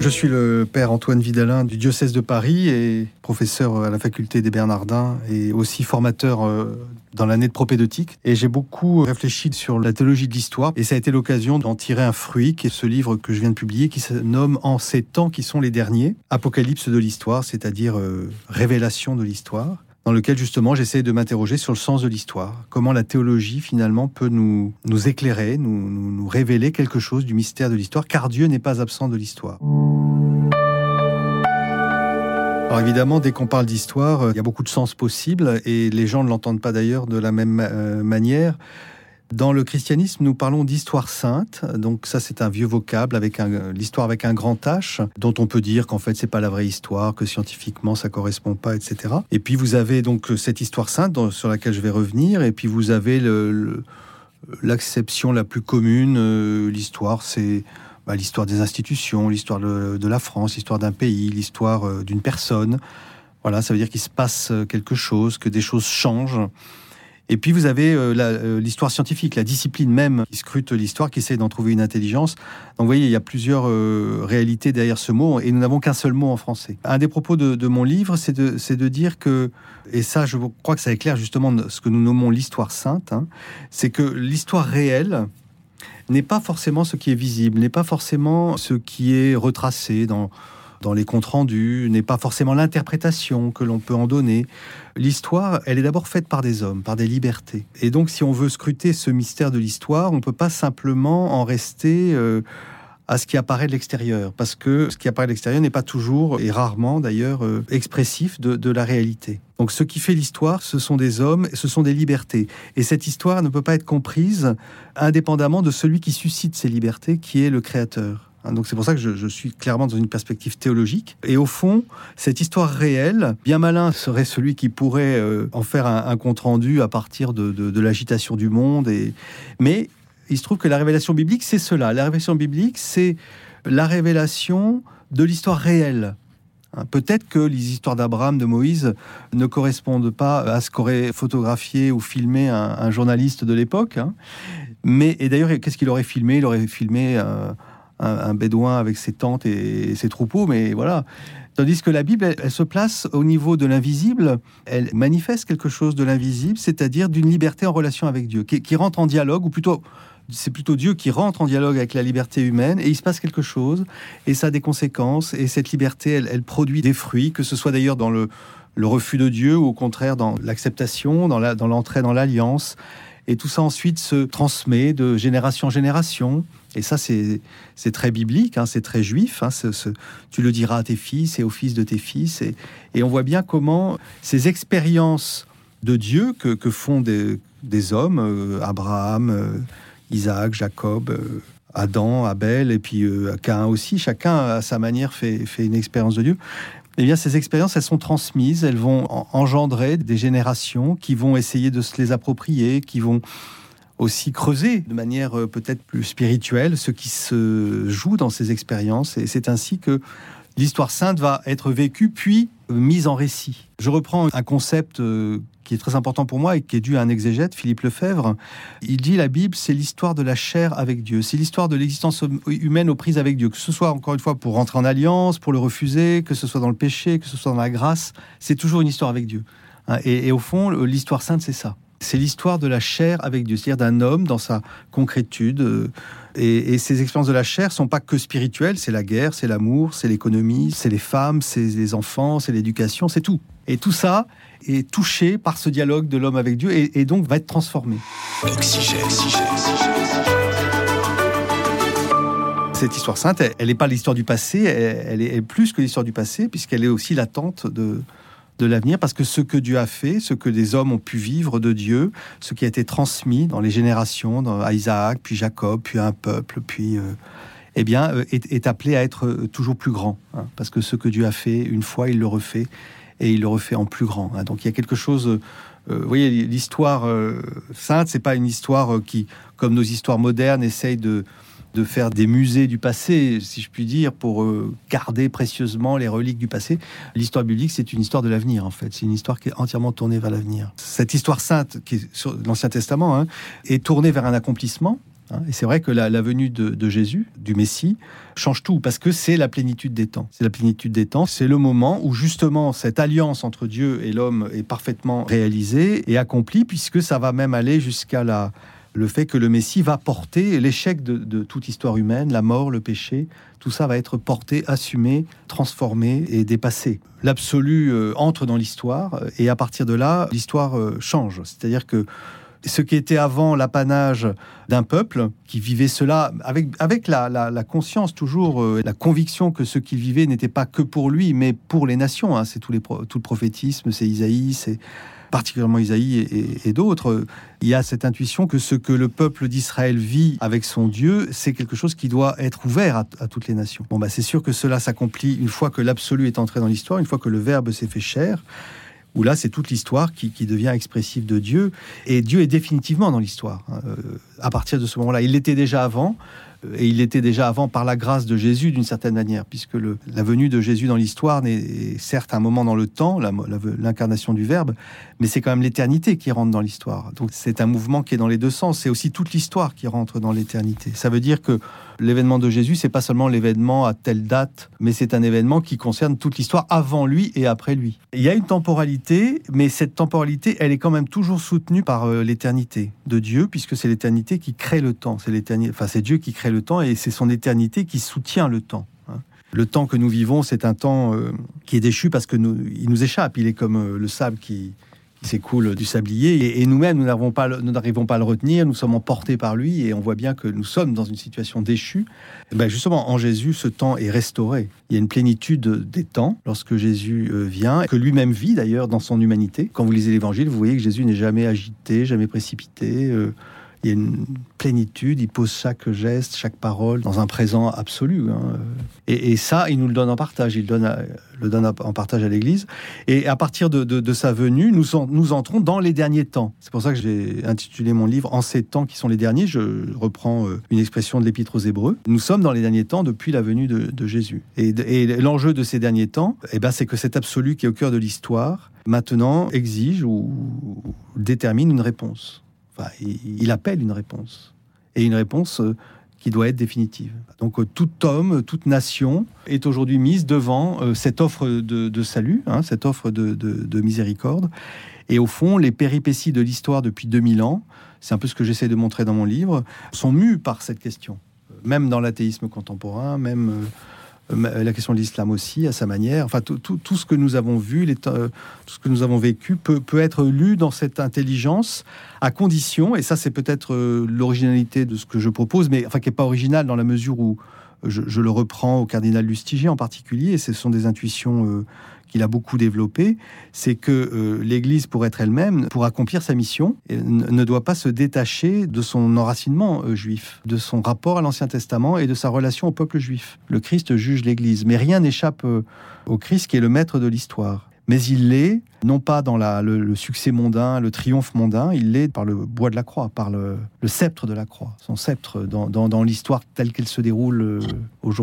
Je suis le père Antoine Vidalin du diocèse de Paris et professeur à la faculté des Bernardins et aussi formateur euh, dans l'année de propédeutique. Et j'ai beaucoup réfléchi sur la théologie de l'histoire et ça a été l'occasion d'en tirer un fruit qui est ce livre que je viens de publier qui se nomme En ces temps qui sont les derniers, Apocalypse de l'histoire, c'est-à-dire euh, révélation de l'histoire dans lequel justement j'essaie de m'interroger sur le sens de l'histoire. Comment la théologie finalement peut nous, éclairer, nous, révéler quelque chose du mystère de l'histoire, car Dieu n'est pas absent de l'histoire. Alors évidemment, dès qu'on parle d'histoire, euh, il y a beaucoup de sens possibles et les gens ne l'entendent pas d'ailleurs de la même euh, manière. Dans le christianisme, nous parlons d'histoire sainte. Donc ça, c'est un vieux vocable avec l'histoire avec un grand H, dont on peut dire qu'en fait, c'est pas la vraie histoire, que scientifiquement, ça correspond pas, etc. Et puis vous avez donc cette histoire sainte sur laquelle je vais revenir. Et puis vous avez l'acception la plus commune. Euh, l'histoire, c'est bah, l'histoire des institutions, l'histoire de, la France, l'histoire d'un pays, l'histoire euh, d'une personne. Voilà, ça veut dire qu'il se passe euh, quelque chose, que des choses changent. Et puis vous avez euh, euh, l'histoire scientifique, la discipline même qui scrute l'histoire, qui essaie d'en trouver une intelligence. Donc vous voyez, il y a plusieurs euh, réalités derrière ce mot, et nous n'avons qu'un seul mot en français. Un des propos de, mon livre, c'est de, dire que, et ça je crois que ça éclaire justement ce que nous nommons l'histoire sainte, hein, c'est que l'histoire réelle n'est pas forcément ce qui est visible, n'est pas forcément ce qui est retracé dans dans les comptes rendus, n'est pas forcément l'interprétation que l'on peut en donner. L'histoire, elle est d'abord faite par des hommes, par des libertés. Et donc, si on veut scruter ce mystère de l'histoire, on ne peut pas simplement en rester euh, à ce qui apparaît de l'extérieur, parce que ce qui apparaît de l'extérieur n'est pas toujours, et rarement d'ailleurs, euh, expressif de, de, la réalité. Donc ce qui fait l'histoire, ce sont des hommes, ce sont des libertés. Et cette histoire ne peut pas être comprise indépendamment de celui qui suscite ces libertés, qui est le Créateur. Hein, donc c'est pour ça que je, suis clairement dans une perspective théologique. Et au fond, cette histoire réelle, bien malin serait celui qui pourrait euh, en faire un, compte rendu à partir de, l'agitation du monde. Et... Mais il se trouve que la révélation biblique, c'est cela. La révélation biblique, c'est la révélation de l'histoire réelle. Hein, peut-être que les histoires d'Abraham, de Moïse, ne correspondent pas à ce qu'aurait photographié ou filmé un, journaliste de l'époque. Hein. Mais et d'ailleurs, qu'est-ce qu'il aurait filmé? Il aurait filmé euh, un, bédouin avec ses tentes et ses troupeaux, mais voilà. Tandis que la Bible, elle, se place au niveau de l'invisible, elle manifeste quelque chose de l'invisible, c'est-à-dire d'une liberté en relation avec Dieu, qui, rentre en dialogue, ou plutôt c'est plutôt Dieu qui rentre en dialogue avec la liberté humaine et il se passe quelque chose et ça a des conséquences et cette liberté elle, produit des fruits que ce soit d'ailleurs dans le, refus de Dieu ou au contraire dans l'acceptation dans l'entrée dans l'alliance et tout ça ensuite se transmet de génération en génération et ça, c'est très biblique, hein, c'est très juif. Hein, tu le diras à tes fils et aux fils de tes fils. Et, on voit bien comment ces expériences de Dieu que, font des, hommes, euh, Abraham, euh, Isaac, Jacob, euh, Adam, Abel, et puis Cain aussi, chacun à sa manière fait, fait une expérience de Dieu. Eh bien, ces expériences, elles sont transmises, elles vont engendrer des générations qui vont essayer de se les approprier, qui vont aussi creuser de manière euh, peut-être plus spirituelle ce qui se joue dans ces expériences. Et c'est ainsi que l'histoire sainte va être vécue puis euh, mise en récit. Je reprends un concept euh, qui est très important pour moi et qui est dû à un exégète, Philippe Lefebvre. Il dit la Bible, c'est l'histoire de la chair avec Dieu. C'est l'histoire de l'existence hum, humaine aux prises avec Dieu. Que ce soit, encore une fois, pour rentrer en alliance, pour le refuser, que ce soit dans le péché, que ce soit dans la grâce, c'est toujours une histoire avec Dieu. Hein, et au fond, l'histoire sainte, c'est ça. C'est l'histoire de la chair avec Dieu, c'est-à-dire d'un homme dans sa concrétude. Euh, et, ces expériences de la chair sont pas que spirituelles, c'est la guerre, c'est l'amour, c'est l'économie, c'est les femmes, c'est les enfants, c'est l'éducation, c'est tout. Et tout ça est touché par ce dialogue de l'homme avec Dieu et, donc va être transformé. Cette histoire sainte, elle n'est pas l'histoire du passé, elle, est plus que l'histoire du passé, puisqu'elle est aussi l'attente de, de l'avenir, parce que ce que Dieu a fait, ce que des hommes ont pu vivre de Dieu, ce qui a été transmis dans les générations, dans, Isaac, puis Jacob, puis un peuple, puis... Euh, eh bien, euh, est, appelé à être euh, toujours plus grand. Hein, parce que ce que Dieu a fait une fois, il le refait, et il le refait en plus grand. Hein. donc il y a quelque chose... vous voyez, l'histoire sainte, c'est pas une histoire qui, comme nos histoires modernes, essaye de de faire des musées du passé, si je puis dire, pour euh, garder précieusement les reliques du passé. L'histoire biblique, c'est une histoire de l'avenir, en fait. C'est une histoire qui est entièrement tournée vers l'avenir. Cette histoire sainte, qui est sur l'Ancien Testament, hein, est tournée vers un accomplissement. Hein. Et c'est vrai que la, venue de, Jésus, du Messie, change tout parce que c'est la plénitude des temps. C'est la plénitude des temps. C'est le moment où justement cette alliance entre Dieu et l'homme est parfaitement réalisée et accomplie, puisque ça va même aller jusqu'à la, le fait que le Messie va porter l'échec de, toute histoire humaine, la mort, le péché, tout ça va être porté, assumé, transformé et dépassé. L'absolu euh, entre dans l'histoire et à partir de là, l'histoire euh, change. C'est-à-dire que ce qui était avant l'apanage d'un peuple qui vivait cela avec, avec la, conscience toujours, euh, la conviction que ce qu'il vivait n'était pas que pour lui, mais pour les nations. Hein. C'est tout, le prophétisme, c'est Isaïe, c'est particulièrement Isaïe et, d'autres, il y a cette intuition que ce que le peuple d'Israël vit avec son Dieu, c'est quelque chose qui doit être ouvert à, toutes les nations. Bon, bah, c'est sûr que cela s'accomplit une fois que l'absolu est entré dans l'histoire, une fois que le Verbe s'est fait chair où là, c'est toute l'histoire qui, devient expressive de Dieu. Et Dieu est définitivement dans l'histoire. Hein, euh, à partir de ce moment-là, il l'était déjà avant, et il était déjà avant par la grâce de Jésus d'une certaine manière, puisque la venue de Jésus dans l'histoire n'est certes un moment dans le temps, l'incarnation du Verbe, mais c'est quand même l'éternité qui rentre dans l'histoire. Donc c'est un mouvement qui est dans les deux sens. C'est aussi toute l'histoire qui rentre dans l'éternité. Ça veut dire que l'événement de Jésus, c'est pas seulement l'événement à telle date, mais c'est un événement qui concerne toute l'histoire avant lui et après lui. Il y a une temporalité, mais cette temporalité, elle est quand même toujours soutenue par euh, l'éternité de Dieu, puisque c'est l'éternité qui crée le temps. C'est l'éternité, enfin c'est Dieu qui crée le temps et c'est son éternité qui soutient le temps. Hein. Le temps que nous vivons, c'est un temps euh, qui est déchu parce que nous, il nous échappe. Il est comme euh, le sable qui, s'écoule du sablier. Et, nous-mêmes, nous n'arrivons pas, à le retenir, nous sommes emportés par lui, et on voit bien que nous sommes dans une situation déchue. Et ben justement, en Jésus, ce temps est restauré. Il y a une plénitude des temps lorsque Jésus euh, vient, que lui-même vit d'ailleurs dans son humanité. Quand vous lisez l'Évangile, vous voyez que Jésus n'est jamais agité, jamais précipité. Il y a une plénitude, il pose chaque geste, chaque parole dans un présent absolu. Hein. Et, ça, il nous le donne en partage, il donne, le donne en partage à l'Église. Et à partir de, sa venue, nous, nous entrons dans les derniers temps. C'est pour ça que j'ai intitulé mon livre En ces temps qui sont les derniers. Je reprends euh, une expression de l'Épître aux Hébreux. Nous sommes dans les derniers temps depuis la venue de, Jésus. Et, l'enjeu de ces derniers temps, eh ben, c'est que cet absolu qui est au cœur de l'histoire, maintenant exige ou détermine une réponse il, appelle une réponse. Et une réponse euh, qui doit être définitive. Donc euh, tout homme, toute nation est aujourd'hui mise devant euh, cette offre de, salut, hein, cette offre de, miséricorde. Et au fond, les péripéties de l'histoire depuis 2000 ans, c'est un peu ce que j'essaie de montrer dans mon livre, sont mues par cette question. Même dans l'athéisme contemporain, même la question de l'islam aussi, à sa manière. Enfin, tout, ce que nous avons vu, euh, tout ce que nous avons vécu peut, être lu dans cette intelligence, à condition, et ça c'est peut-être euh, l'originalité de ce que je propose, mais enfin qui n'est pas original dans la mesure où je, le reprends au cardinal Lustiger en particulier, et ce sont des intuitions qu'il a beaucoup développé, c'est que euh, l'Église, pour être elle-même, pour accomplir sa mission, ne doit pas se détacher de son enracinement euh, juif, de son rapport à l'Ancien Testament et de sa relation au peuple juif. Le Christ juge l'Église, mais rien n'échappe euh, au Christ qui est le maître de l'histoire mais il l'est non pas dans le, succès mondain, le triomphe mondain, il l'est par le bois de la croix, par le, sceptre de la croix, son sceptre dans, dans l'histoire telle qu'elle se déroule aujourd'hui.